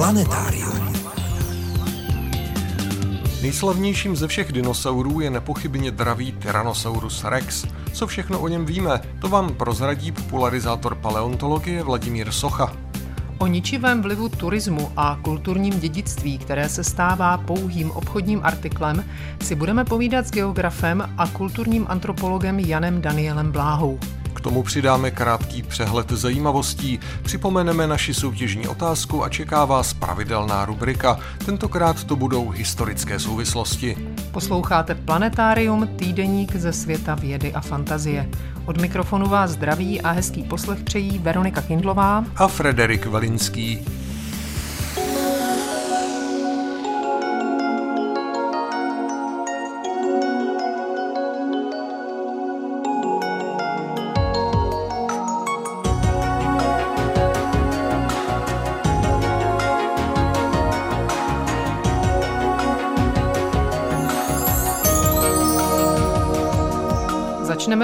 Planetárium. Nejslavnějším ze všech dinosaurů je nepochybně dravý Tyrannosaurus rex. Co všechno o něm víme, to vám prozradí popularizátor paleontologie Vladimír Socha. O ničivém vlivu turismu a kulturním dědictví, které se stává pouhým obchodním artiklem, si budeme povídat s geografem a kulturním antropologem Janem Danielem Bláhou. K tomu přidáme krátký přehled zajímavostí, připomeneme naši soutěžní otázku a čeká vás pravidelná rubrika. Tentokrát to budou historické souvislosti. Posloucháte Planetárium, týdeník ze světa vědy a fantazie. Od mikrofonu vás zdraví a hezký poslech přejí Veronika Kindlová a Frederik Valinský.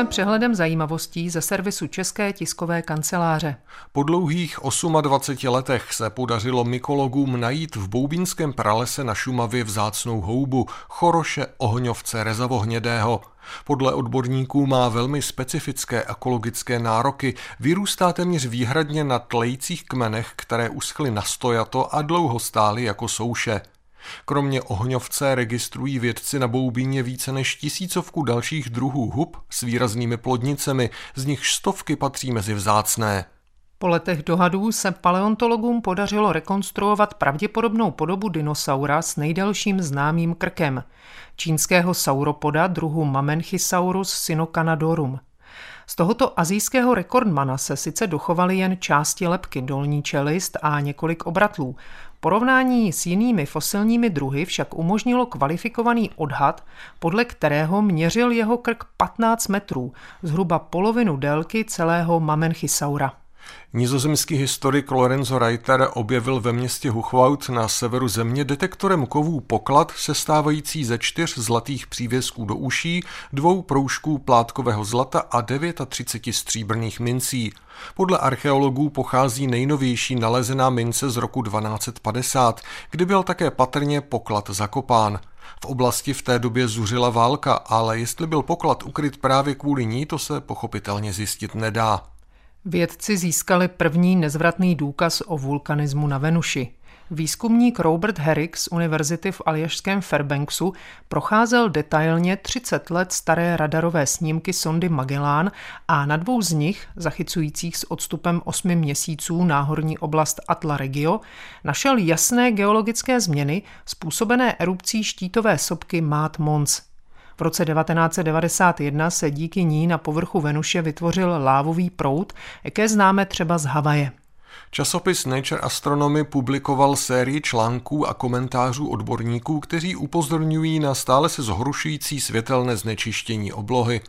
Přehledem zajímavostí ze servisu České tiskové kanceláře. Po dlouhých 28 letech se podařilo mykologům najít v Boubínském pralese na Šumavě vzácnou houbu choroše ohňovce rezavohnědého. Podle odborníků má velmi specifické ekologické nároky, vyrůstá téměř výhradně na tlejících kmenech, které uschly na stojato a dlouho stály jako souše. Kromě ohňovce registrují vědci na Boubíně více než tisícovku dalších druhů hub s výraznými plodnicemi, z nichž stovky patří mezi vzácné. Po letech dohadů se paleontologům podařilo rekonstruovat pravděpodobnou podobu dinosaura s nejdelším známým krkem, čínského sauropoda druhu Mamenchisaurus sinocanadorum. Z tohoto azijského rekordmana se sice dochovaly jen části lepky, dolní čelist a několik obratlů, Porovnání s jinými fosilními druhy však umožnilo kvalifikovaný odhad, podle kterého měřil jeho krk 15 metrů, zhruba polovinu délky celého Mamenchisaura. Nizozemský historik Lorenzo Reiter objevil ve městě Huchvaut na severu země detektorem kovů poklad sestávající ze čtyř zlatých přívězků do uší, dvou proužků plátkového zlata a 39 stříbrných mincí. Podle archeologů pochází nejnovější nalezená mince z roku 1250, kdy byl také patrně poklad zakopán. V oblasti v té době zuřila válka, ale jestli byl poklad ukryt právě kvůli ní, to se pochopitelně zjistit nedá. Vědci získali první nezvratný důkaz o vulkanismu na Venuši. Výzkumník Robert Herrick z univerzity v aljašském Fairbanksu procházel detailně 30 let staré radarové snímky sondy Magellan a na dvou z nich, zachycujících s odstupem 8 měsíců náhorní oblast Atla Regio, našel jasné geologické změny způsobené erupcí štítové sopky Mát Mons. V roce 1991 se díky ní na povrchu Venuše vytvořil lávový proud, jaké známe třeba z Havaje. Časopis Nature Astronomy publikoval sérii článků a komentářů odborníků, kteří upozorňují na stále se zhoršující světelné znečištění oblohy.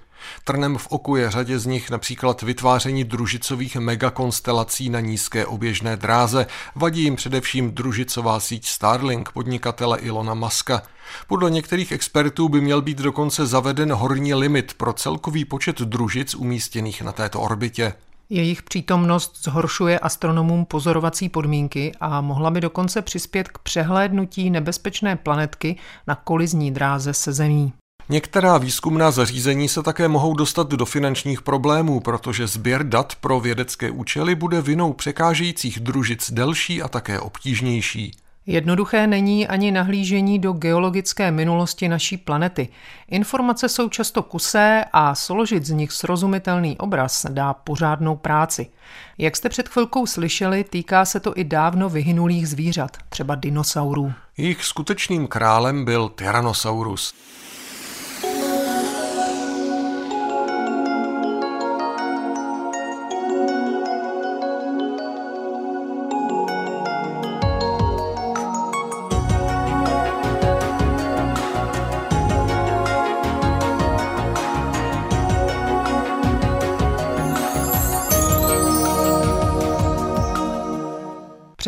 Trnem v oku je řadě z nich například vytváření družicových megakonstelací na nízké oběžné dráze. Vadí jim především družicová síť Starlink podnikatele Ilona Maska. Podle některých expertů by měl být dokonce zaveden horní limit pro celkový počet družic umístěných na této orbitě. Jejich přítomnost zhoršuje astronomům pozorovací podmínky a mohla by dokonce přispět k přehlédnutí nebezpečné planetky na kolizní dráze se Zemí. Některá výzkumná zařízení se také mohou dostat do finančních problémů, protože sběr dat pro vědecké účely bude vinou překážejících družic delší a také obtížnější. Jednoduché není ani nahlížení do geologické minulosti naší planety. Informace jsou často kusé a složit z nich srozumitelný obraz dá pořádnou práci. Jak jste před chvilkou slyšeli, týká se to i dávno vyhynulých zvířat, třeba dinosaurů. Jejich skutečným králem byl Tyrannosaurus.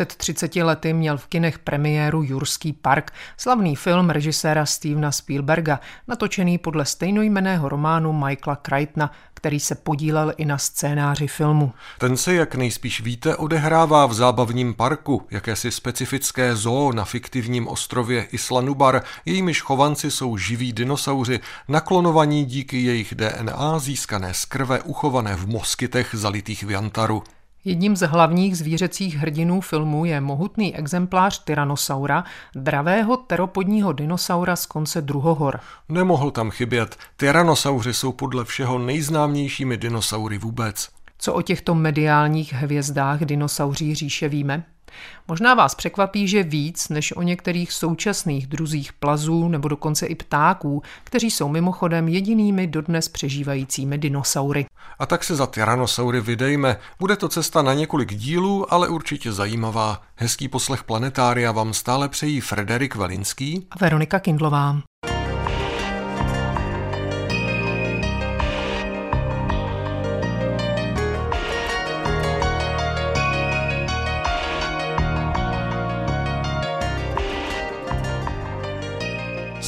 Před 30 lety měl v kinech premiéru Jurský park, slavný film režiséra Stevena Spielberga, natočený podle stejnojmeného románu Michaela Crichtona, který se podílel i na scénáři filmu. Ten se, jak nejspíš víte, odehrává v zábavním parku, jakési specifické zoo na fiktivním ostrově Islanubar, jejímiž chovanci jsou živí dinosauři, naklonovaní díky jejich DNA získané z krve uchované v moskytech zalitých v jantaru. Jedním z hlavních zvířecích hrdinů filmu je mohutný exemplář Tyrannosaura, dravého teropodního dinosaura z konce druhohor. Nemohl tam chybět. Tyrannosauři jsou podle všeho nejznámějšími dinosaury vůbec. Co o těchto mediálních hvězdách dinosauří říše víme? Možná vás překvapí, že víc než o některých současných druzích plazů nebo dokonce i ptáků, kteří jsou mimochodem jedinými dodnes přežívajícími dinosaury. A tak se za tyrannosaury vydejme. Bude to cesta na několik dílů, ale určitě zajímavá. Hezký poslech Planetária vám stále přejí Frederik Velinský a Veronika Kindlová.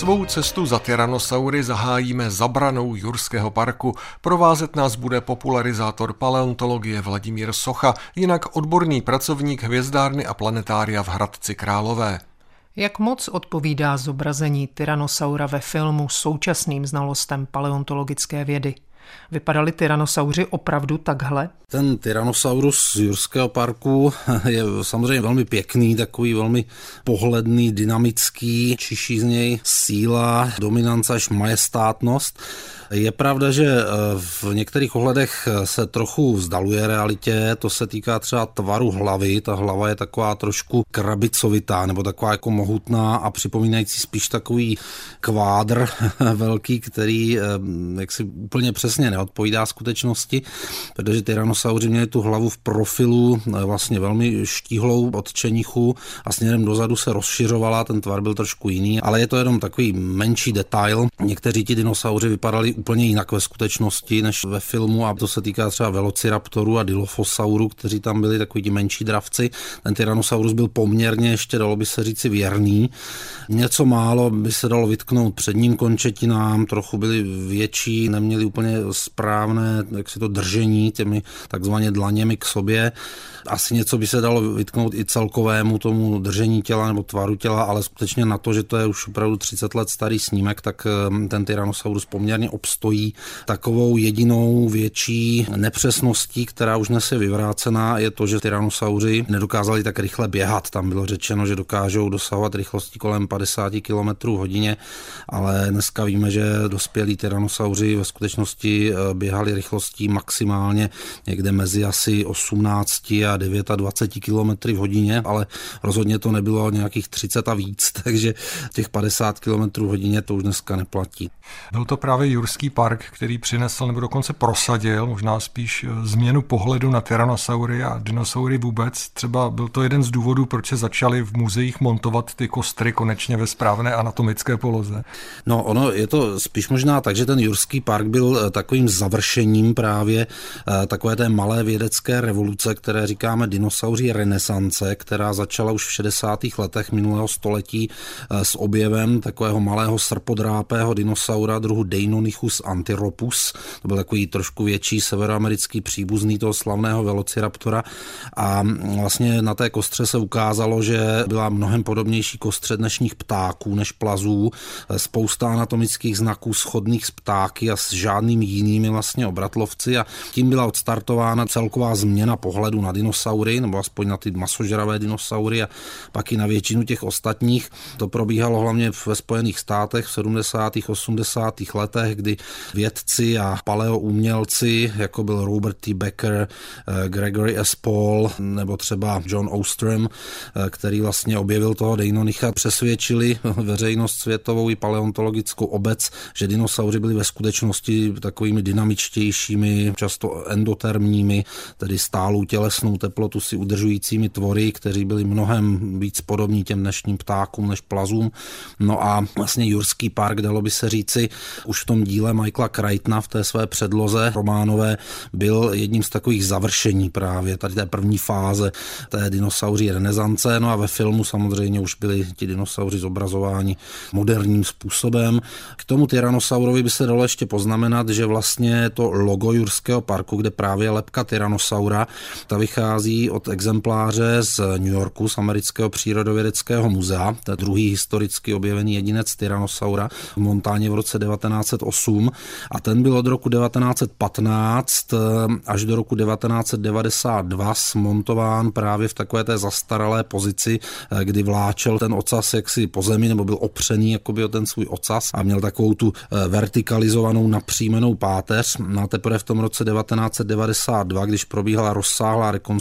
Svou cestu za tyrannosaury zahájíme zabranou Jurského parku. Provázet nás bude popularizátor paleontologie Vladimír Socha, jinak odborný pracovník hvězdárny a planetária v Hradci Králové. Jak moc odpovídá zobrazení tyrannosaura ve filmu současným znalostem paleontologické vědy? Vypadali tyrannosauři opravdu takhle? Ten Tyrannosaurus z Jurského parku je samozřejmě velmi pěkný, takový velmi pohledný, dynamický, čiší z něj síla, dominance až majestátnost. Je pravda, že eh, v některých ohledech se trochu vzdaluje realitě, to se týká třeba tvaru hlavy, ta hlava je taková trošku krabicovitá, nebo taková jako mohutná a připomínající spíš takový kvádr velký, který eh, jak si úplně přesně neodpovídá skutečnosti, protože tyrannosauři měli tu hlavu v profilu vlastně velmi štíhlou od čenichu a směrem dozadu se rozšiřovala, ten tvar byl trošku jiný, ale je to jenom takový menší detail. Někteří ti dinosauři vypadali úplně jinak ve skutečnosti než ve filmu a to se týká třeba Velociraptoru a Dilophosauru, kteří tam byli takový ti menší dravci. Ten Tyrannosaurus byl poměrně ještě, dalo by se říci, věrný. Něco málo by se dalo vytknout předním končetinám, trochu byli větší, neměli úplně správné jak si to držení těmi takzvaně dlaněmi k sobě. Asi něco by se dalo vytknout i celkovému tomu držení těla nebo tvaru těla, ale skutečně na to, že to je už opravdu 30 let starý snímek, tak eh, ten Tyrannosaurus poměrně obstojí. Takovou jedinou větší nepřesností, která už dnes je vyvrácená, je to, že Tyrannosauři nedokázali tak rychle běhat. Tam bylo řečeno, že dokážou dosahovat rychlosti kolem 50 km hodině, ale dneska víme, že dospělí Tyrannosauři ve skutečnosti eh, běhali rychlostí maximálně někde mezi asi 18 a 29 km v hodině, ale rozhodně to nebylo nějakých 30 a víc, takže těch 50 km v hodině to už dneska neplatí. Byl to právě Jurský park, který přinesl nebo dokonce prosadil možná spíš eh, změnu pohledu na tyrannosaury a dinosaury vůbec. Třeba byl to jeden z důvodů, proč se začali v muzeích montovat ty kostry konečně ve správné anatomické poloze. No ono je to spíš možná tak, že ten Jurský park byl eh, takovým završením právě eh, takové té malé vědecké revoluce, které říká říkáme dinosauří renesance, která začala už v 60. letech minulého století eh, s objevem takového malého srpodrápého dinosaura druhu Deinonychus antiropus. To byl takový trošku větší severoamerický příbuzný toho slavného velociraptora a vlastně na té kostře se ukázalo, že byla mnohem podobnější kostře dnešních ptáků než plazů. Eh, spousta anatomických znaků schodných s ptáky a s žádnými jinými vlastně obratlovci a tím byla odstartována celková změna pohledu na dinosaury, nebo aspoň na ty masožravé dinosaury a pak i na většinu těch ostatních. To probíhalo hlavně ve Spojených státech v 70. 80. letech, kdy vědci a paleoumělci, jako byl Robert T. Becker, eh, Gregory S. Paul nebo třeba John Ostrom, eh, který vlastně objevil toho Deinonycha, přesvědčili veřejnost světovou i paleontologickou obec, že dinosauři byli ve skutečnosti takový takovými dynamičtějšími, často endotermními, tedy stálou tělesnou teplotu si udržujícími tvory, kteří byli mnohem víc podobní těm dnešním ptákům než plazům. No a vlastně Jurský park, dalo by se říci, už v tom díle Michaela Kreitna v té své předloze románové byl jedním z takových završení právě tady té první fáze té dinosauří renesance. No a ve filmu samozřejmě už byli ti dinosauři zobrazováni moderním způsobem. K tomu tyrannosaurovi by se dalo ještě poznamenat, že vlastně to logo Jurského parku, kde právě lepka tyrannosaura, ta vychází od exempláře z New Yorku, z amerického přírodovědeckého muzea, to je druhý historicky objevený jedinec tyrannosaura v Montáně v roce 1908 a ten byl od roku 1915 eh, až do roku 1992 smontován právě v takové té zastaralé pozici, eh, kdy vláčel ten ocas jaksi po zemi nebo byl opřený jakoby o ten svůj ocas a měl takovou tu eh, vertikalizovanou napřímenou páteř. No a teprve v tom roce 1992, když probíhala rozsáhlá rekonstrukce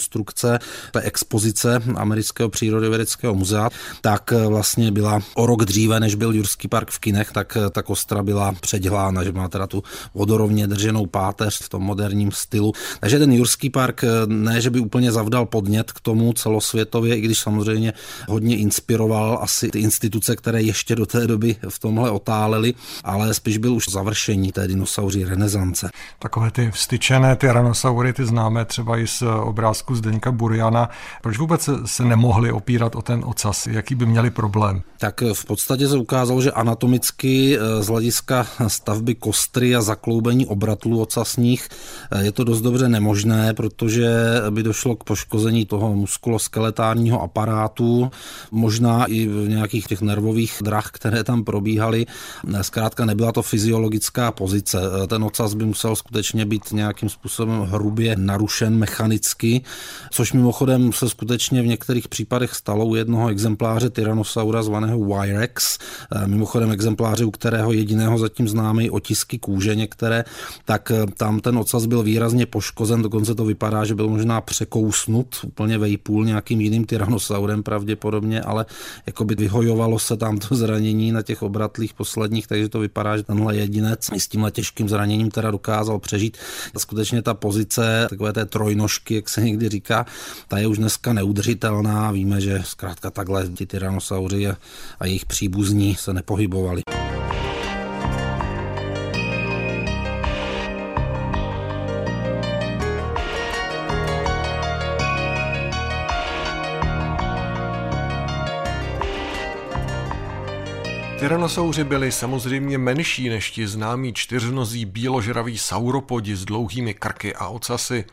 té expozice amerického přírodovědeckého muzea, tak vlastně byla o rok dříve, než byl Jurský park v kinech, tak ta kostra byla předělána, že má teda tu vodorovně drženou páteř v tom moderním stylu. Takže ten Jurský park ne, že by úplně zavdal podnět k tomu celosvětově, i když samozřejmě hodně inspiroval asi ty instituce, které ještě do té doby v tomhle otálely, ale spíš byl už završení té dinosauří renesance. Takové ty vstyčené tyrannosaury, ty známe třeba i z obrázku Zdeňka Buriana. Proč vůbec se nemohli opírat o ten ocas? Jaký by měli problém? Tak v podstatě se ukázalo, že anatomicky eh, z hlediska stavby kostry a zakloubení obratlů ocasních eh, je to dost dobře nemožné, protože by došlo k poškození toho muskuloskeletárního aparátu, možná i v nějakých těch nervových drah, které tam probíhaly. Zkrátka nebyla to fyziologická pozice. Eh, ten ocas by musel skutečně být nějakým způsobem hrubě narušen mechanicky, což mimochodem se skutečně v některých případech stalo u jednoho exempláře Tyrannosaura zvaného Wirex, mimochodem exempláře, u kterého jediného zatím známe otisky kůže některé, tak eh, tam ten ocas byl výrazně poškozen, dokonce to vypadá, že byl možná překousnut úplně vejpůl nějakým jiným tyrannosaurem pravděpodobně, ale jako by vyhojovalo se tam to zranění na těch obratlých posledních, takže to vypadá, že tenhle jedinec s tímhle těžkým zraněním teda dokázal přežít. Skutečně ta pozice takové té trojnožky, jak se někdy říká, ta je už dneska neudržitelná. Víme, že zkrátka takhle ti tyrannosauři a jejich příbuzní se nepohybovali. Tyrannosauři byli samozřejmě menší než ti známí čtyřnozí bíložraví sauropodi s dlouhými krky a ocasy.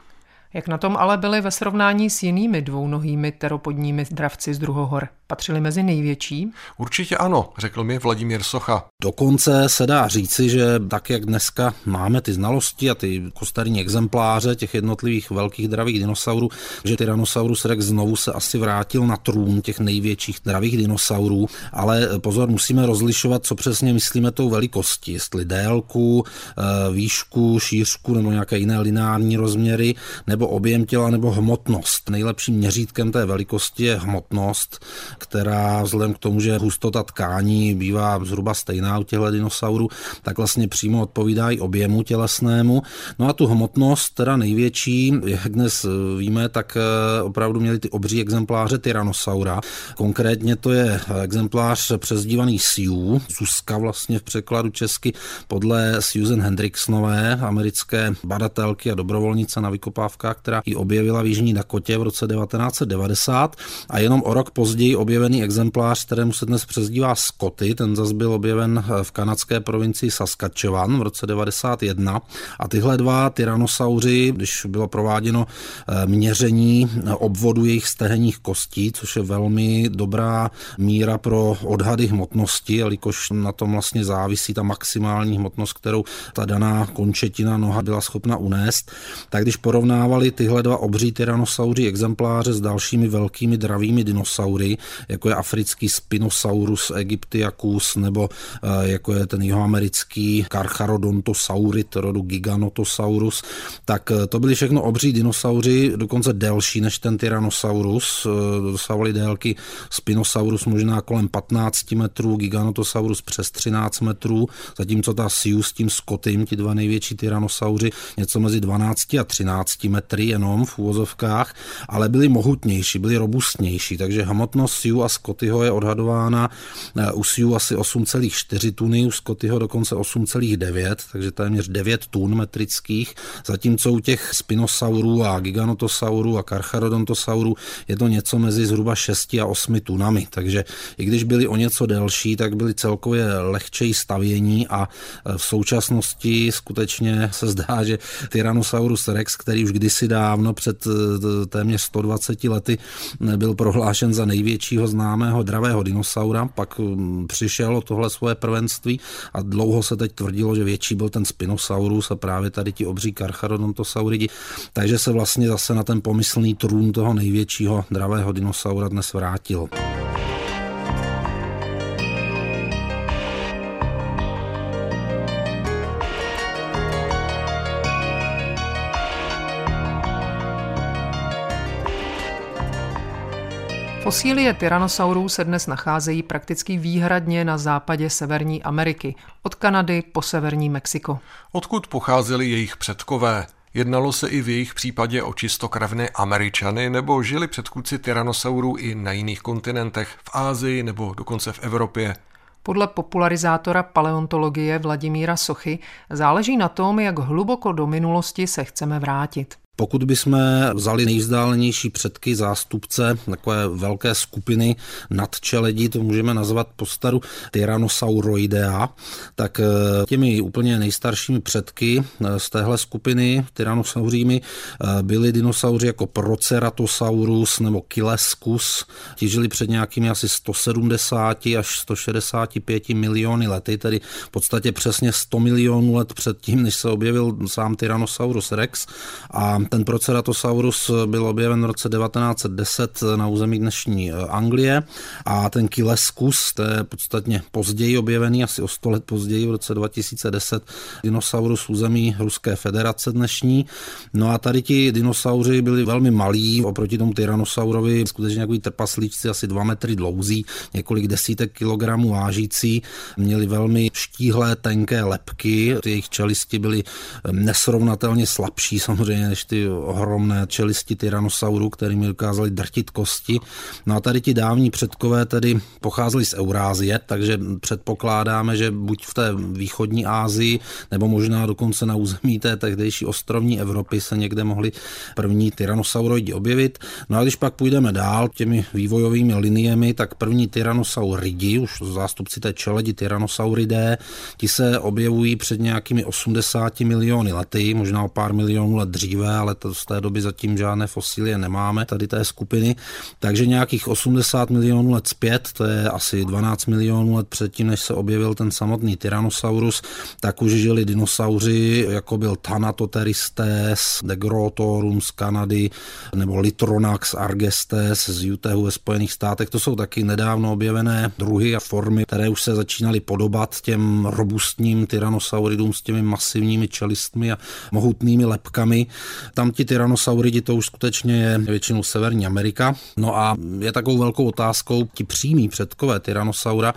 Jak na tom ale byli ve srovnání s jinými dvounohými teropodními dravci z druhohor? Patřili mezi největší? Určitě ano, řekl mi Vladimír Socha. Dokonce se dá říci, že tak, jak dneska máme ty znalosti a ty kostarní exempláře těch jednotlivých velkých dravých dinosaurů, že Tyrannosaurus rex znovu se asi vrátil na trůn těch největších dravých dinosaurů, ale pozor, musíme rozlišovat, co přesně myslíme tou velikostí, jestli délku, eh, výšku, šířku nebo nějaké jiné lineární rozměry, nebo objem těla nebo hmotnost. Nejlepším měřítkem té velikosti je hmotnost, která vzhledem k tomu, že hustota tkání bývá zhruba stejná u těchto dinosaurů, tak vlastně přímo odpovídá i objemu tělesnému. No a tu hmotnost, teda největší, jak dnes víme, tak eh, opravdu měli ty obří exempláře Tyrannosaura. Konkrétně to je exemplář přezdívaný Siu, Zuzka vlastně v překladu česky podle Susan Hendricksonové, americké badatelky a dobrovolnice na vykopávkách, která ji objevila v Jižní Dakotě v roce 1990 a jenom o rok později objevený exemplář, kterému se dnes přezdívá Scotty, ten zase byl objeven eh, v kanadské provincii Saskatchewan v roce 91 a tyhle dva tyrannosauři, když bylo prováděno eh, měření eh, obvodu jejich stehenních kostí, což je velmi dobrá míra pro odhady hmotnosti, jelikož na tom vlastně závisí ta maximální hmotnost, kterou ta daná končetina noha byla schopna unést, tak když porovnával koexistovali tyhle dva obří tyrannosauří exempláře s dalšími velkými dravými dinosaury, jako je africký Spinosaurus egyptiacus nebo eh, jako je ten jihoamerický Carcharodontosaurid rodu Giganotosaurus, tak eh, to byly všechno obří dinosauři, dokonce delší než ten Tyrannosaurus. Eh, dosávali délky Spinosaurus možná kolem 15 metrů, Giganotosaurus přes 13 metrů, zatímco ta Siu s tím Scotym, ti dva největší tyrannosauři, něco mezi 12 a 13 metry jenom v úvozovkách, ale byli mohutnější, byli robustnější, takže hmotnost Siu a Scottyho je odhadována eh, u Siu asi 8,4 tuny, u Scottyho dokonce 8,9, takže téměř 9 tun metrických, zatímco u těch spinosaurů a giganotosaurů a karcharodontosaurů je to něco mezi zhruba 6 a 8 tunami, takže i když byli o něco delší, tak byli celkově lehčej stavění a e, v současnosti skutečně se zdá, že Tyrannosaurus rex, který už kdysi dávno před e, téměř 120 lety byl prohlášen za největšího známého dravého dinosaura, pak přišel tohle svoje prvenství a dlouho se teď tvrdilo, že větší byl ten Spinosaurus a právě tady ti obří Carcharodontosauridi, takže se vlastně zase na ten pomyslný trůn toho největšího dravého dinosaura dnes vrátil. Fosílie tyrannosaurů se dnes nacházejí prakticky výhradně na západě Severní Ameriky, od Kanady po severní Mexiko. Odkud pocházeli jejich předkové? Jednalo se i v jejich případě o čistokrevné Američany nebo žili předchůdci tyrannosaurů i na jiných kontinentech, v Ázii nebo dokonce v Evropě? Podle popularizátora paleontologie Vladimíra Sochy záleží na tom, jak hluboko do minulosti se chceme vrátit. Pokud bychom vzali nejvzdálenější předky zástupce takové velké skupiny nadčeledí, to můžeme nazvat postaru Tyrannosauroidea, tak eh, těmi úplně nejstaršími předky eh, z téhle skupiny tyrannosauřími eh, byli dinosauři jako Proceratosaurus nebo Kilescus. Ti žili před nějakými asi 170 až 165 miliony lety, tedy v podstatě přesně 100 milionů let před tím, než se objevil sám Tyrannosaurus rex. A ten Proceratosaurus byl objeven v roce 1910 na území dnešní eh, Anglie a ten Kilescus, to je podstatně později objevený, asi o 100 let později, v roce 2010, dinosaurus území Ruské federace dnešní. No a tady ti dinosauři byli velmi malí oproti tomu tyrannosaurovi, skutečně takový trpaslíčci, asi 2 metry dlouzí, několik desítek kilogramů vážící, měli velmi štíhlé, tenké lepky, jejich čelisti byly eh, nesrovnatelně slabší samozřejmě než ty ty ohromné čelisti tyranosaurů, kterými dokázali drtit kosti. No a tady ti dávní předkové tedy pocházeli z Eurázie, takže předpokládáme, že buď v té východní Ázii, nebo možná dokonce na území té tehdejší ostrovní Evropy se někde mohli první tyrannosauroidi objevit. No a když pak půjdeme dál těmi vývojovými liniemi, tak první tyrannosauridi, už zástupci té čeledi tyrannosauridé, ti se objevují před nějakými 80 miliony lety, možná o pár milionů let dříve, ale to z té doby zatím žádné fosilie nemáme, tady té skupiny. Takže nějakých 80 milionů let zpět, to je asi 12 milionů let předtím, než se objevil ten samotný Tyrannosaurus, tak už žili dinosauři, jako byl Thanatoteristes, Degrotorum z Kanady, nebo Litronax argestes z Utahu ve Spojených státech. To jsou taky nedávno objevené druhy a formy, které už se začínaly podobat těm robustním tyrannosauridům s těmi masivními čelistmi a mohutnými lepkami. Tam ti tyrannosauridi to už skutečně je většinou Severní Amerika. No a je takovou velkou otázkou ti přímí předkové tyrannosaura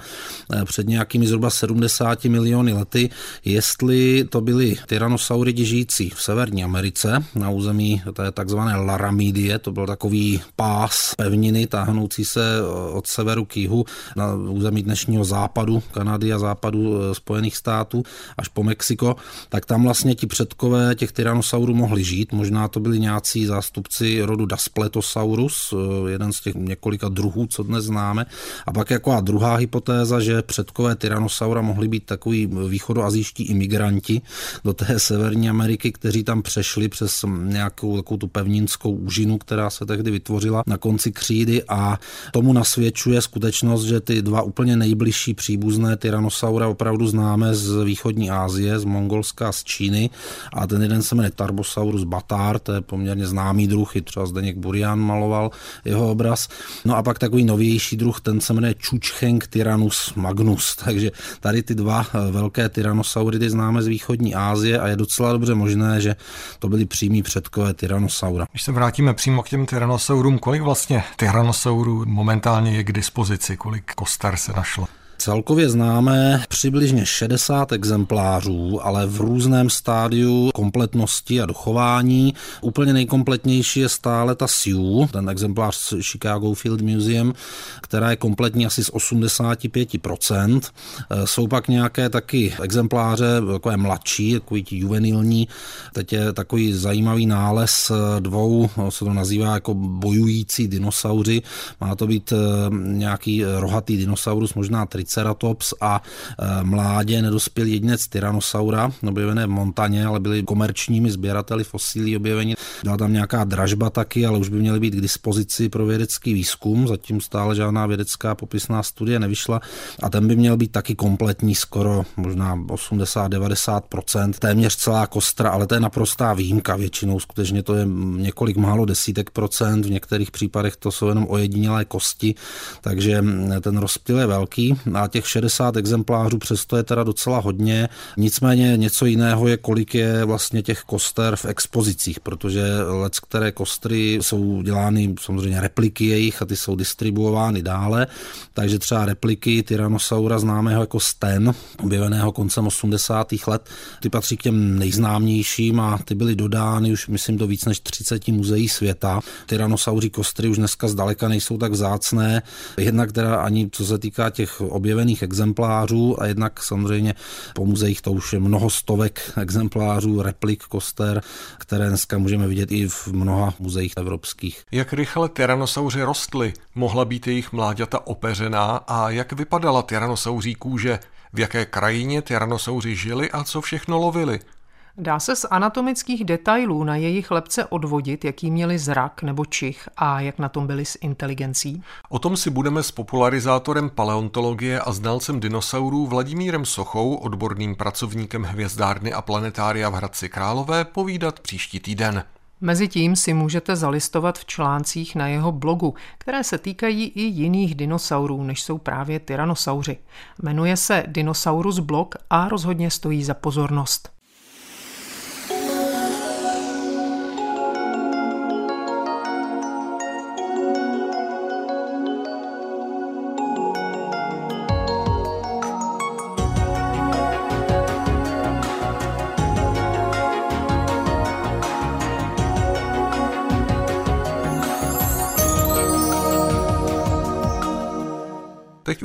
eh, před nějakými zhruba 70 miliony lety, jestli to byli tyrannosauridi žijící v Severní Americe na území té takzvané Laramidie, to byl takový pás pevniny táhnoucí se eh, od severu k jihu na území dnešního západu Kanady a západu eh, Spojených států až po Mexiko, tak tam vlastně ti předkové těch tyrannosaurů mohli žít, možná to byli nějací zástupci rodu Daspletosaurus, eh, jeden z těch několika druhů, co dnes známe. A pak jako druhá hypotéza, že předkové tyrannosaura mohli být takový východoazijští imigranti do té Severní Ameriky, kteří tam přešli přes nějakou takovou tu pevninskou úžinu, která se tehdy vytvořila na konci křídy. A tomu nasvědčuje skutečnost, že ty dva úplně nejbližší příbuzné tyrannosaura opravdu známe z východní Asie, z Mongolska a z Číny. A ten jeden se jmenuje Tarbosaurus bat Avatar, to je poměrně známý druh, i třeba Zdeněk Burian maloval jeho obraz. No a pak takový novější druh, ten se jmenuje Čučcheng Tyrannus magnus, takže tady ty dva eh, velké tyrannosauridy známe z východní Asie a je docela dobře možné, že to byly přímí předkové tyrannosaura. Když se vrátíme přímo k těm tyrannosaurům, kolik vlastně tyrannosaurů momentálně je k dispozici, kolik koster se našlo? Celkově známe přibližně 60 exemplářů, ale v různém stádiu kompletnosti a dochování. Úplně nejkompletnější je stále ta Sioux, ten exemplář z Chicago Field Museum, která je kompletní asi z 85%. Jsou pak nějaké taky exempláře, takové mladší, takový ti juvenilní. Teď je takový zajímavý nález dvou, se to nazývá jako bojující dinosauři. Má to být eh, nějaký rohatý dinosaurus, možná triceratops Triceratops a e, mládě nedospěl jedinec Tyrannosaura, objevené v Montaně, ale byli komerčními sběrateli fosílí objeveni. Byla tam nějaká dražba taky, ale už by měly být k dispozici pro vědecký výzkum. Zatím stále žádná vědecká popisná studie nevyšla a ten by měl být taky kompletní skoro možná 80-90%, téměř celá kostra, ale to je naprostá výjimka. Většinou skutečně to je několik málo desítek procent, v některých případech to jsou jenom ojedinělé kosti, takže ten rozptyl je velký a těch 60 exemplářů přesto je teda docela hodně. Nicméně něco jiného je, kolik je vlastně těch koster v expozicích, protože let, které kostry jsou dělány samozřejmě repliky jejich a ty jsou distribuovány dále, takže třeba repliky Tyrannosaura známého jako Sten, objeveného koncem 80. let, ty patří k těm nejznámějším a ty byly dodány už myslím do víc než 30 muzeí světa. Tyrannosauří kostry už dneska zdaleka nejsou tak vzácné, jednak teda ani co se týká těch objevených exemplářů a jednak samozřejmě po muzeích to už je mnoho stovek exemplářů, replik koster, které dneska můžeme vidět i v mnoha muzeích evropských. Jak rychle tyrannosauři rostly? Mohla být jejich mláďata opeřená a jak vypadala tyrannosauří kůže? V jaké krajině tyrannosauři žili a co všechno lovili? Dá se z anatomických detailů na jejich lepce odvodit, jaký měli zrak nebo čich a jak na tom byli s inteligencí? O tom si budeme s popularizátorem paleontologie a znalcem dinosaurů Vladimírem Sochou, odborným pracovníkem hvězdárny a planetária v Hradci Králové, povídat příští týden. Mezitím si můžete zalistovat v článcích na jeho blogu, které se týkají i jiných dinosaurů, než jsou právě tyrannosauři. Jmenuje se Dinosaurus blog a rozhodně stojí za pozornost.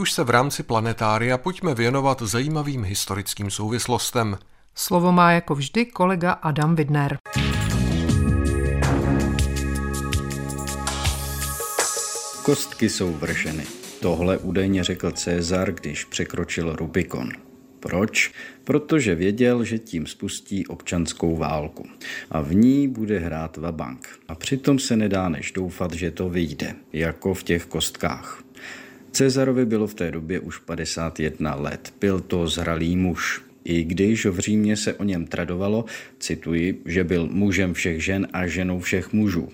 Už se v rámci planetária pojďme věnovat zajímavým historickým souvislostem. Slovo má jako vždy kolega Adam Vidner. Kostky jsou vrženy. Tohle údajně řekl Cezar, když překročil Rubikon. Proč? Protože věděl, že tím spustí občanskou válku. A v ní bude hrát vabank. A přitom se nedá než doufat, že to vyjde, jako v těch kostkách. Cezarovi bylo v té době už 51 let. Byl to zralý muž. I když v Římě se o něm tradovalo, cituji, že byl mužem všech žen a ženou všech mužů.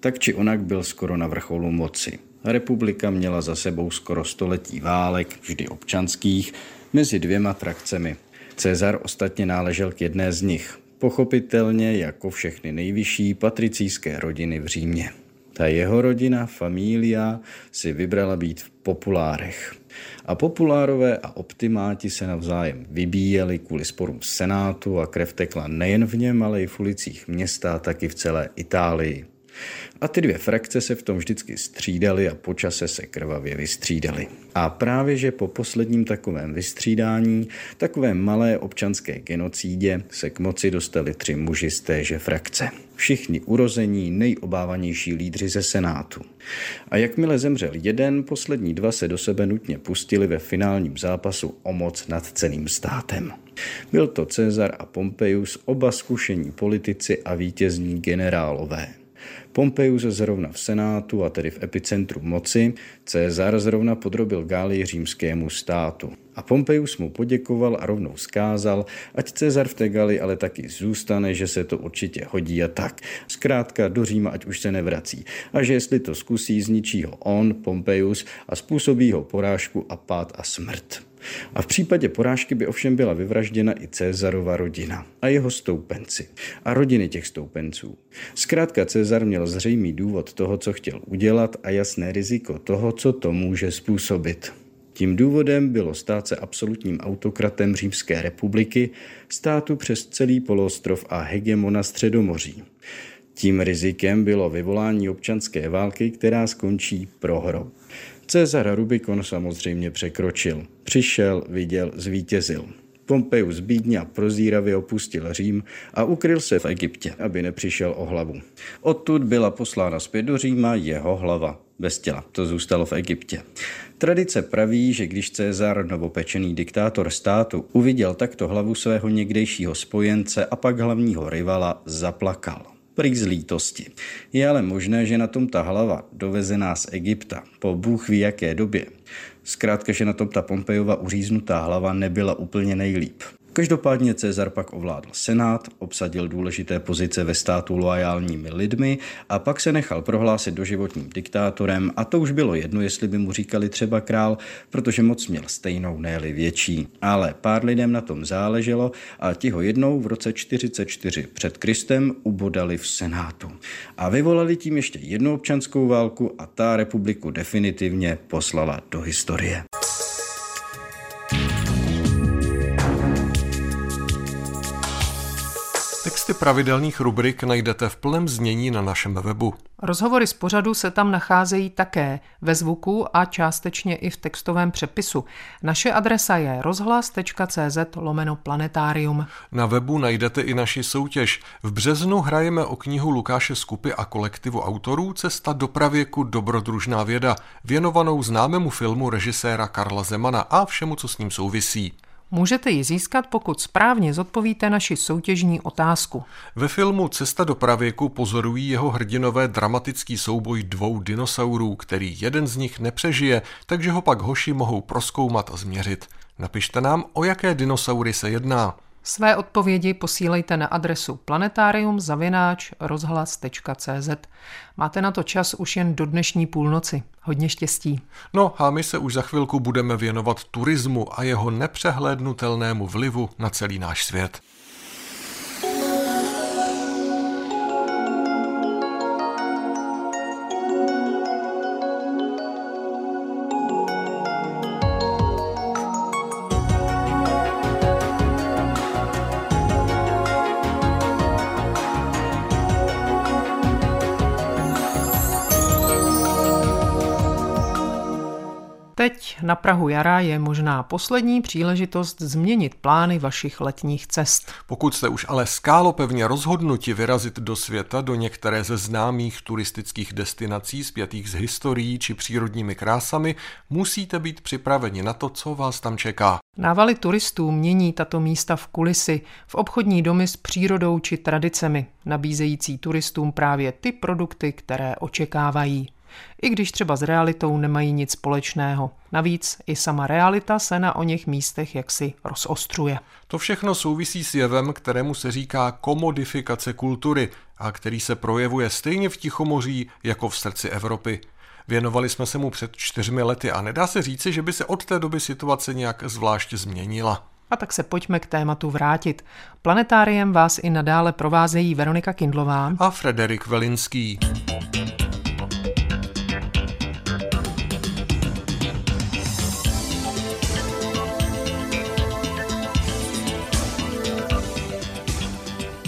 Tak či onak byl skoro na vrcholu moci. Republika měla za sebou skoro století válek, vždy občanských, mezi dvěma frakcemi. Cezar ostatně náležel k jedné z nich, pochopitelně jako všechny nejvyšší patricijské rodiny v Římě. Ta jeho rodina, familia, si vybrala být v populárech. A populárové a optimáti se navzájem vybíjeli kvůli sporům senátu a krev tekla nejen v něm, ale i v ulicích města, tak i v celé Itálii. A ty dvě frakce se v tom vždycky střídaly a počase se krvavě vystřídaly. A právě že po posledním takovém vystřídání, takové malé občanské genocídě, se k moci dostali tři muži z téže frakce. Všichni urození, nejobávanější lídři ze Senátu. A jakmile zemřel jeden, poslední dva se do sebe nutně pustili ve finálním zápasu o moc nad celým státem. Byl to Cezar a Pompeius, oba zkušení politici a vítězní generálové. Pompeius zrovna v Senátu, a tedy v epicentru moci, Cezar zrovna podrobil Gálii římskému státu. A Pompeius mu poděkoval a rovnou skázal, ať Cezar v té Gali ale taky zůstane, že se to určitě hodí a tak. Zkrátka do Říma, ať už se nevrací. A že jestli to zkusí, zničí ho on, Pompeius, a způsobí ho porážku a pád a smrt. A v případě porážky by ovšem byla vyvražděna i Cezarova rodina a jeho stoupenci a rodiny těch stoupenců. Zkrátka Cezar měl zřejmý důvod toho, co chtěl udělat a jasné riziko toho, co to může způsobit. Tím důvodem bylo stát se absolutním autokratem Římské republiky, státu přes celý poloostrov a hegemona Středomoří. Tím rizikem bylo vyvolání občanské války, která skončí prohrou. Cezar Rubikon samozřejmě překročil. Přišel, viděl, zvítězil. Pompeius bídně a prozíravě opustil Řím a ukryl se v Egyptě, aby nepřišel o hlavu. Odtud byla poslána zpět do Říma jeho hlava. Bez těla. To zůstalo v Egyptě. Tradice praví, že když Cezar, novopečený diktátor státu, uviděl takto hlavu svého někdejšího spojence a pak hlavního rivala, zaplakal prý z lítosti. Je ale možné, že na tom ta hlava, dovezená z Egypta, po Bůh ví jaké době, zkrátka, že na tom ta Pompejova uříznutá hlava nebyla úplně nejlíp. Každopádně Cezar pak ovládl senát, obsadil důležité pozice ve státu loajálními lidmi a pak se nechal prohlásit doživotním diktátorem a to už bylo jedno, jestli by mu říkali třeba král, protože moc měl stejnou, ne větší. Ale pár lidem na tom záleželo a ti ho jednou v roce 44 před Kristem ubodali v senátu. A vyvolali tím ještě jednu občanskou válku a ta republiku definitivně poslala do historie. Texty pravidelných rubrik najdete v plném znění na našem webu. Rozhovory z pořadu se tam nacházejí také ve zvuku a částečně i v textovém přepisu. Naše adresa je rozhlas.cz lomeno planetárium. Na webu najdete i naši soutěž. V březnu hrajeme o knihu Lukáše Skupy a kolektivu autorů Cesta do pravěku dobrodružná věda, věnovanou známému filmu režiséra Karla Zemana a všemu, co s ním souvisí. Můžete ji získat, pokud správně zodpovíte naši soutěžní otázku. Ve filmu Cesta do pravěku pozorují jeho hrdinové dramatický souboj dvou dinosaurů, který jeden z nich nepřežije, takže ho pak hoši mohou proskoumat a změřit. Napište nám, o jaké dinosaury se jedná. Své odpovědi posílejte na adresu planetarium.rozhlas.cz. Máte na to čas už jen do dnešní půlnoci. Hodně štěstí. No a my se už za chvilku budeme věnovat turismu a jeho nepřehlédnutelnému vlivu na celý náš svět. Na Prahu jara je možná poslední příležitost změnit plány vašich letních cest. Pokud jste už ale skálopevně rozhodnuti vyrazit do světa do některé ze známých turistických destinací zpětých s historií či přírodními krásami, musíte být připraveni na to, co vás tam čeká. Návaly turistů mění tato místa v kulisy, v obchodní domy s přírodou či tradicemi, nabízející turistům právě ty produkty, které očekávají i když třeba s realitou nemají nic společného. Navíc i sama realita se na o něch místech jaksi rozostřuje. To všechno souvisí s jevem, kterému se říká komodifikace kultury a který se projevuje stejně v Tichomoří jako v srdci Evropy. Věnovali jsme se mu před čtyřmi lety a nedá se říci, že by se od té doby situace nějak zvlášť změnila. A tak se pojďme k tématu vrátit. Planetáriem vás i nadále provázejí Veronika Kindlová a Frederik Velinský.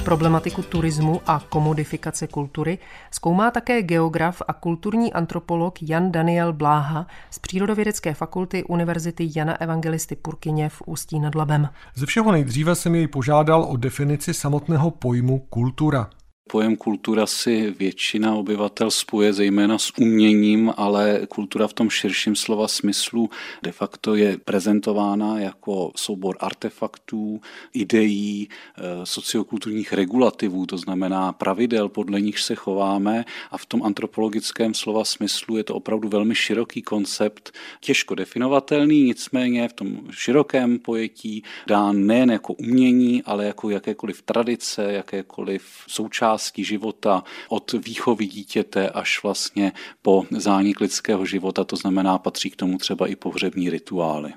Problematiku turismu a komodifikace kultury zkoumá také geograf a kulturní antropolog Jan Daniel Bláha z Přírodovědecké fakulty Univerzity Jana Evangelisty Purkyně v Ústí nad Labem. Ze všeho nejdříve jsem jej požádal o definici samotného pojmu kultura. Pojem kultura si většina obyvatel spuje zejména s uměním, ale kultura v tom širším slova smyslu de facto je prezentována jako soubor artefaktů, ideí, eh, sociokulturních regulativů, to znamená pravidel, podle nich se chováme. A v tom antropologickém slova smyslu je to opravdu velmi široký koncept, těžko definovatelný, nicméně v tom širokém pojetí dán nejen jako umění, ale jako jakékoliv tradice, jakékoliv součást části života od výchovy dítěte až vlastně po zánik lidského života, to znamená patří k tomu třeba i pohřební rituály.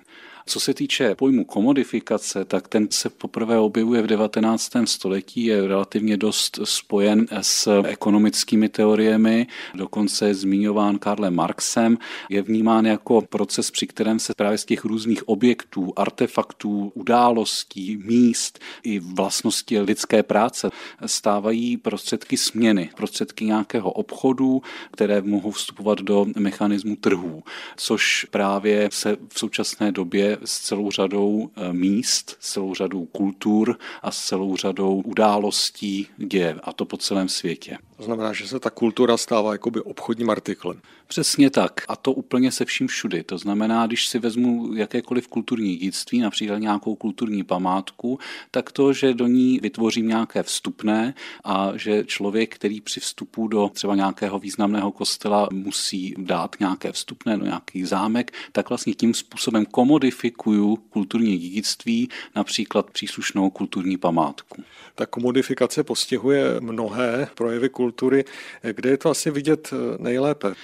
Co se týče pojmu komodifikace, tak ten se poprvé objevuje v 19. století, je relativně dost spojen s ekonomickými teoriemi, dokonce je zmiňován Karlem Marxem, je vnímán jako proces, při kterém se právě z těch různých objektů, artefaktů, událostí, míst i vlastnosti lidské práce stávají prostředky směny, prostředky nějakého obchodu, které mohou vstupovat do mechanismu trhů, což právě se v současné době s celou řadou eh, míst, s celou řadou kultur a s celou řadou událostí děje, a to po celém světě. To znamená, že se ta kultura stává jakoby obchodním artiklem. Přesně tak. A to úplně se vším všudy. To znamená, když si vezmu jakékoliv kulturní dědictví, například nějakou kulturní památku, tak to, že do ní vytvořím nějaké vstupné a že člověk, který při vstupu do třeba nějakého významného kostela musí dát nějaké vstupné, no nějaký zámek, tak vlastně tím způsobem komodifikuju kulturní dědictví, například příslušnou kulturní památku. Ta komodifikace postihuje mnohé projevy kultury kultury. Kde je to asi vidět eh, nejlépe?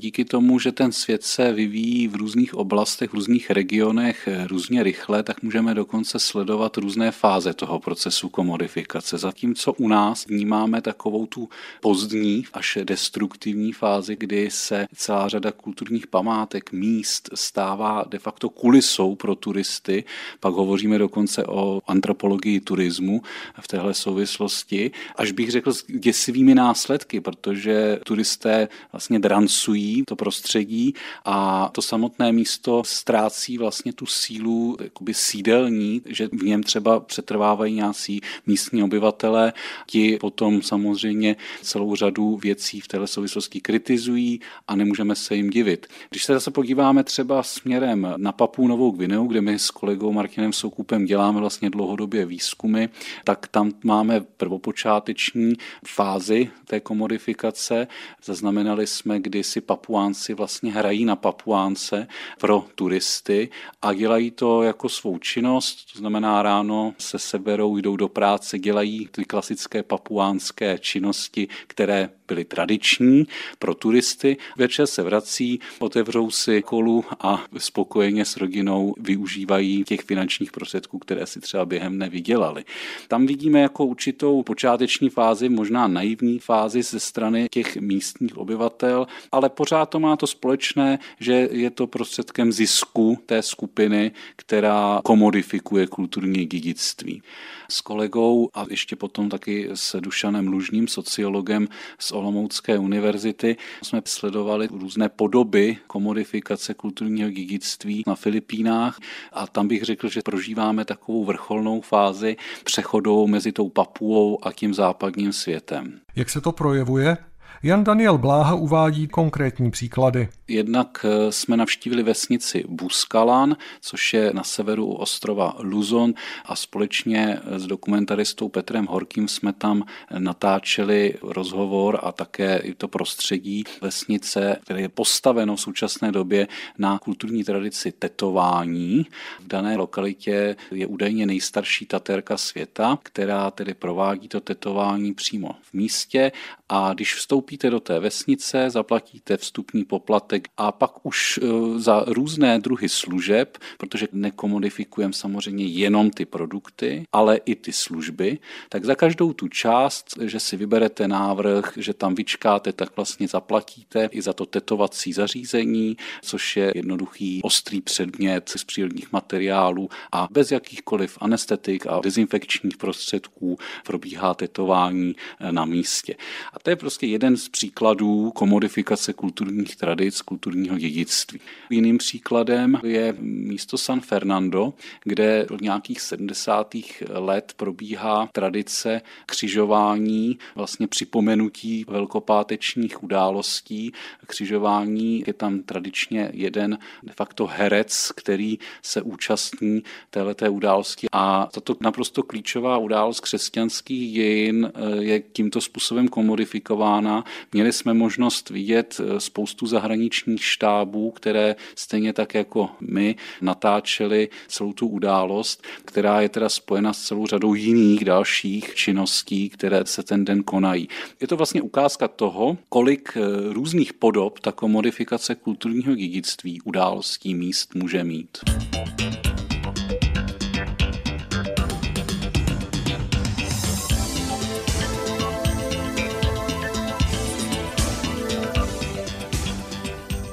Díky tomu, že ten svět se vyvíjí v různých oblastech, v různých regionech eh, různě rychle, tak můžeme dokonce sledovat různé fáze toho procesu komodifikace. Zatímco u nás vnímáme takovou tu pozdní až destruktivní fázi, kdy se celá řada kulturních památek, míst stává de facto kulisou pro turisty. Pak hovoříme dokonce o antropologii turismu v téhle souvislosti, až bych řekl s děsivými následky, protože turisté vlastně drancují to prostředí a to samotné místo ztrácí vlastně tu sílu jakoby sídelní, že v něm třeba přetrvávají nějací místní obyvatele, ti potom samozřejmě celou řadu věcí v této souvislosti kritizují a nemůžeme se jim divit. Když se zase podíváme třeba směrem na Papu Novou Gvineu, kde my s kolegou Martinem Soukupem děláme vlastně dlouhodobě výzkumy, tak tam máme prvopočáteční fázi té komodifikace. Zaznamenali jsme kdysi Papuánci vlastně hrají na Papuánce pro turisty a dělají to jako svou činnost, to znamená ráno se seberou, jdou do práce, dělají ty klasické papuánské činnosti, které byly tradiční pro turisty. Večer se vrací, otevřou si kolu a spokojeně s rodinou využívají těch finančních prostředků, které si třeba během dne vydělali. Tam vidíme jako určitou počáteční fázi, možná naivní fázi ze strany těch místních obyvatel, ale pořád to má to společné, že je to prostředkem zisku té skupiny, která komodifikuje kulturní dědictví. S kolegou a ještě potom taky s Dušanem Lužním, sociologem z Olomoucké univerzity, jsme sledovali různé podoby komodifikace kulturního dědictví na Filipínách a tam bych řekl, že prožíváme takovou vrcholnou fázi přechodovou mezi tou Papuou a tím západním světem. Jak se to projevuje? Jan Daniel Bláha uvádí konkrétní příklady. Jednak eh, jsme navštívili vesnici Buskalan, což je na severu u ostrova Luzon a společně s dokumentaristou Petrem Horkým jsme tam natáčeli rozhovor a také i to prostředí vesnice, které je postaveno v současné době na kulturní tradici tetování. V dané lokalitě je údajně nejstarší taterka světa, která tedy provádí to tetování přímo v místě a když vstoupíte do té vesnice, zaplatíte vstupní poplatek a pak už e, za různé druhy služeb, protože nekomodifikujeme samozřejmě jenom ty produkty, ale i ty služby, tak za každou tu část, že si vyberete návrh, že tam vyčkáte, tak vlastně zaplatíte i za to tetovací zařízení, což je jednoduchý ostrý předmět z přírodních materiálů a bez jakýchkoliv anestetik a dezinfekčních prostředků probíhá tetování e, na místě. A to je prostě jeden z příkladů komodifikace kulturních tradic, kulturního dědictví. Jiným příkladem je místo San Fernando, kde od nějakých 70. let probíhá tradice křižování, vlastně připomenutí velkopátečních událostí. Křižování je tam tradičně jeden de facto herec, který se účastní této události a tato naprosto klíčová událost křesťanských dějin eh, je tímto způsobem komodifikována. Měli jsme možnost vidět eh, spoustu zahraničních štábů, které stejně tak jako my natáčeli celou tu událost, která je teda spojena s celou řadou jiných dalších činností, které se ten den konají. Je to vlastně ukázka toho, kolik eh, různých podob ta komodifikace kulturního dědictví, událostí, míst může mít.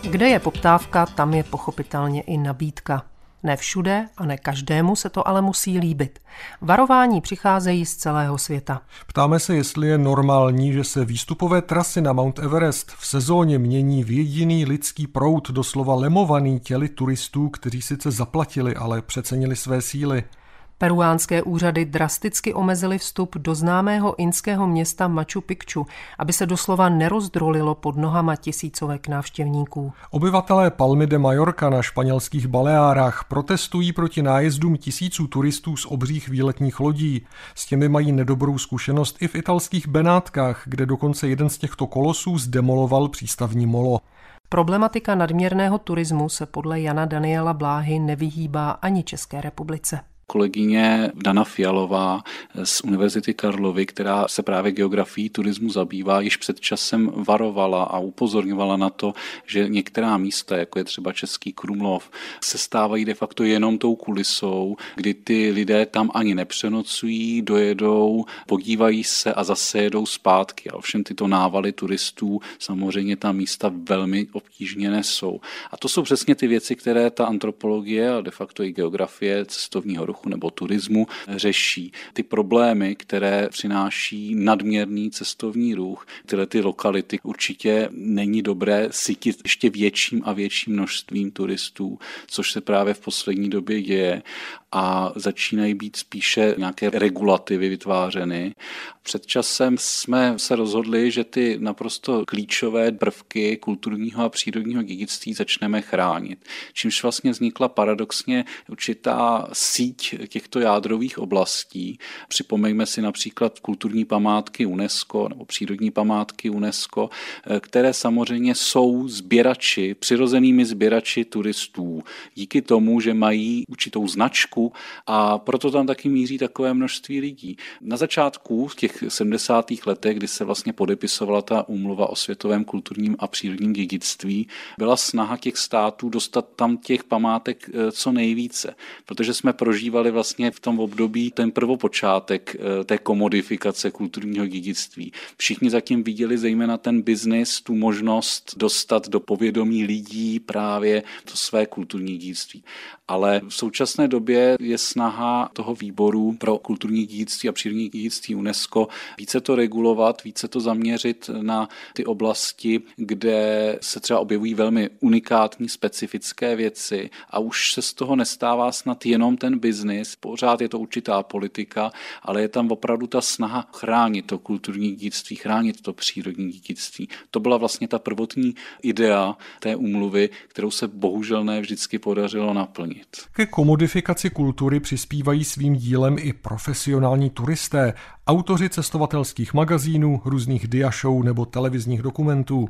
Kde je poptávka, tam je pochopitelně i nabídka. Ne všude a ne každému se to ale musí líbit. Varování přicházejí z celého světa. Ptáme se, jestli je normální, že se výstupové trasy na Mount Everest v sezóně mění v jediný lidský proud, doslova lemovaný těli turistů, kteří sice zaplatili, ale přecenili své síly. Peruánské úřady drasticky omezily vstup do známého inského města Machu Picchu, aby se doslova nerozdrolilo pod nohama tisícovek návštěvníků. Obyvatelé Palmy de Mallorca na španělských Baleárách protestují proti nájezdům tisíců turistů z obřích výletních lodí. S těmi mají nedobrou zkušenost i v italských Benátkách, kde dokonce jeden z těchto kolosů zdemoloval přístavní molo. Problematika nadměrného turismu se podle Jana Daniela Bláhy nevyhýbá ani České republice kolegyně Dana Fialová z Univerzity Karlovy, která se právě geografií turismu zabývá, již před časem varovala a upozorňovala na to, že některá místa, jako je třeba Český Krumlov, se stávají de facto jenom tou kulisou, kdy ty lidé tam ani nepřenocují, dojedou, podívají se a zase jedou zpátky. A ovšem tyto návaly turistů samozřejmě ta místa velmi obtížně nesou. A to jsou přesně ty věci, které ta antropologie a de facto i geografie cestovního ruchu ruchu nebo turismu řeší ty problémy, které přináší nadměrný cestovní ruch. Tyhle ty lokality určitě není dobré sytit ještě větším a větším množstvím turistů, což se právě v poslední době děje a začínají být spíše nějaké regulativy vytvářeny. Před časem jsme se rozhodli, že ty naprosto klíčové prvky kulturního a přírodního dědictví začneme chránit. Čímž vlastně vznikla paradoxně určitá síť těchto jádrových oblastí. Připomeňme si například kulturní památky UNESCO nebo přírodní památky UNESCO, které samozřejmě jsou sběrači, přirozenými sběrači turistů. Díky tomu, že mají určitou značku, a proto tam taky míří takové množství lidí. Na začátku v těch 70. letech, kdy se vlastně podepisovala ta úmluva o světovém kulturním a přírodním dědictví, byla snaha těch států dostat tam těch památek eh, co nejvíce, protože jsme prožívali vlastně v tom období ten prvopočátek eh, té komodifikace kulturního dědictví. Všichni zatím viděli zejména ten biznis, tu možnost dostat do povědomí lidí právě to své kulturní dědictví. Ale v současné době je snaha toho výboru pro kulturní dědictví a přírodní dědictví UNESCO více to regulovat, více to zaměřit na ty oblasti, kde se třeba objevují velmi unikátní, specifické věci a už se z toho nestává snad jenom ten biznis, pořád je to určitá politika, ale je tam opravdu ta snaha chránit to kulturní dědictví, chránit to přírodní dědictví. To byla vlastně ta prvotní idea té úmluvy, kterou se bohužel ne vždycky podařilo naplnit. Ke komodifikaci kultury přispívají svým dílem i profesionální turisté, autoři cestovatelských magazínů, různých diashow nebo televizních dokumentů.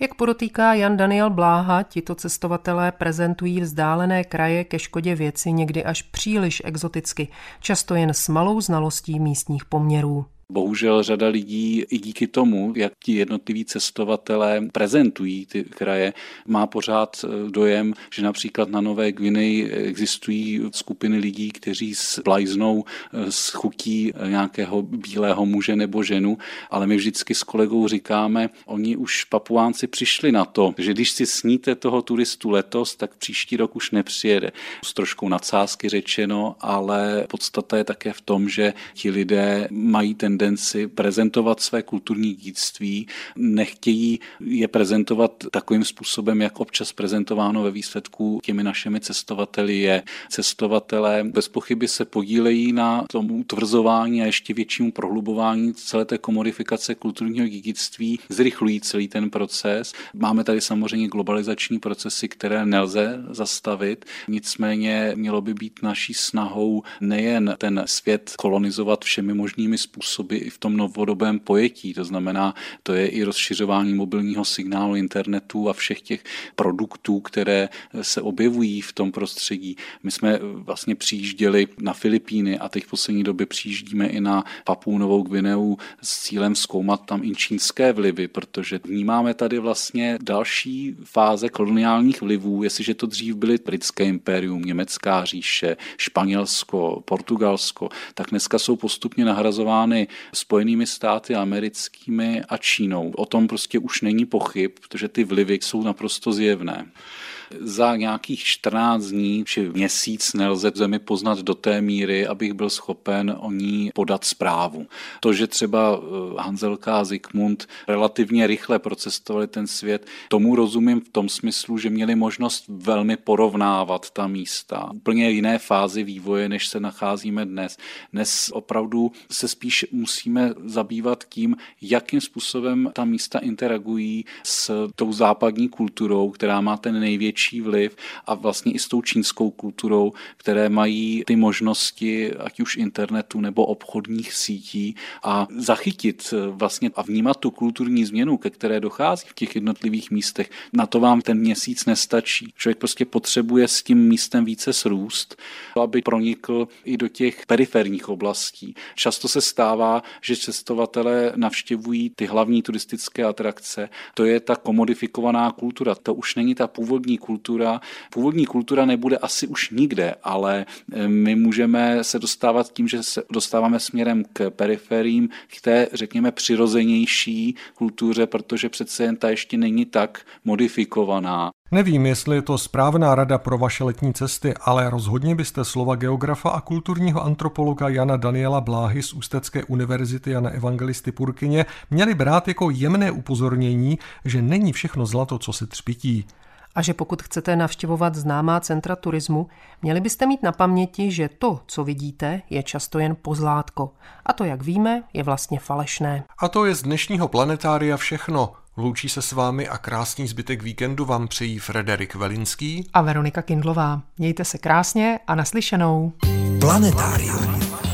Jak podotýká Jan Daniel Bláha, tito cestovatelé prezentují vzdálené kraje ke škodě věci někdy až příliš exoticky, často jen s malou znalostí místních poměrů. Bohužel řada lidí i díky tomu, jak ti jednotliví cestovatelé prezentují ty kraje, má pořád eh, dojem, že například na Nové Gvineji existují skupiny lidí, kteří splajznou s eh, chutí eh, nějakého bílého muže nebo ženu, ale my vždycky s kolegou říkáme, oni už papuánci přišli na to, že když si sníte toho turistu letos, tak příští rok už nepřijede. S troškou nadsázky řečeno, ale podstata je také v tom, že ti lidé mají ten tendenci prezentovat své kulturní díctví, nechtějí je prezentovat takovým způsobem, jak občas prezentováno ve výsledku těmi našimi cestovateli je. Cestovatelé bez pochyby se podílejí na tom utvrzování a ještě většímu prohlubování celé té komodifikace kulturního dědictví, zrychlují celý ten proces. Máme tady samozřejmě globalizační procesy, které nelze zastavit, nicméně mělo by být naší snahou nejen ten svět kolonizovat všemi možnými způsoby i v tom novodobém pojetí, to znamená, to je i rozšiřování mobilního signálu internetu a všech těch produktů, které se objevují v tom prostředí. My jsme vlastně přijížděli na Filipíny a teď v poslední době přijíždíme i na Papou Novou Gvineu s cílem zkoumat tam i čínské vlivy, protože vnímáme tady vlastně další fáze koloniálních vlivů, jestliže to dřív byly britské impérium, německá říše, Španělsko, Portugalsko, tak dneska jsou postupně nahrazovány Spojenými státy americkými a Čínou. O tom prostě už není pochyb, protože ty vlivy jsou naprosto zjevné za nějakých 14 dní či měsíc nelze zemi poznat do té míry, abych byl schopen o ní podat zprávu. To, že třeba eh, Hanzelka a Zikmund relativně rychle procestovali ten svět, tomu rozumím v tom smyslu, že měli možnost velmi porovnávat ta místa. Úplně jiné fázi vývoje, než se nacházíme dnes. Dnes opravdu se spíš musíme zabývat tím, jakým způsobem ta místa interagují s tou západní kulturou, která má ten největší větší vliv a vlastně i s tou čínskou kulturou, které mají ty možnosti, ať už internetu nebo obchodních sítí a zachytit eh, vlastně a vnímat tu kulturní změnu, ke které dochází v těch jednotlivých místech. Na to vám ten měsíc nestačí. Člověk prostě potřebuje s tím místem více srůst, aby pronikl i do těch periferních oblastí. Často se stává, že cestovatelé navštěvují ty hlavní turistické atrakce. To je ta komodifikovaná kultura. To už není ta původní kultura. Původní kultura nebude asi už nikde, ale eh, my můžeme se dostávat tím, že se dostáváme směrem k periferím, k té, řekněme, přirozenější kultuře, protože přece jen ta ještě není tak modifikovaná. Nevím, jestli je to správná rada pro vaše letní cesty, ale rozhodně byste slova geografa a kulturního antropologa Jana Daniela Bláhy z Ústecké univerzity Jana Evangelisty Purkyně měli brát jako jemné upozornění, že není všechno zlato, co se třpití a že pokud chcete navštěvovat známá centra turismu, měli byste mít na paměti, že to, co vidíte, je často jen pozlátko. A to, jak víme, je vlastně falešné. A to je z dnešního planetária všechno. Loučí se s vámi a krásný zbytek víkendu vám přejí Frederik Velinský a Veronika Kindlová. Mějte se krásně a naslyšenou. Planetárium.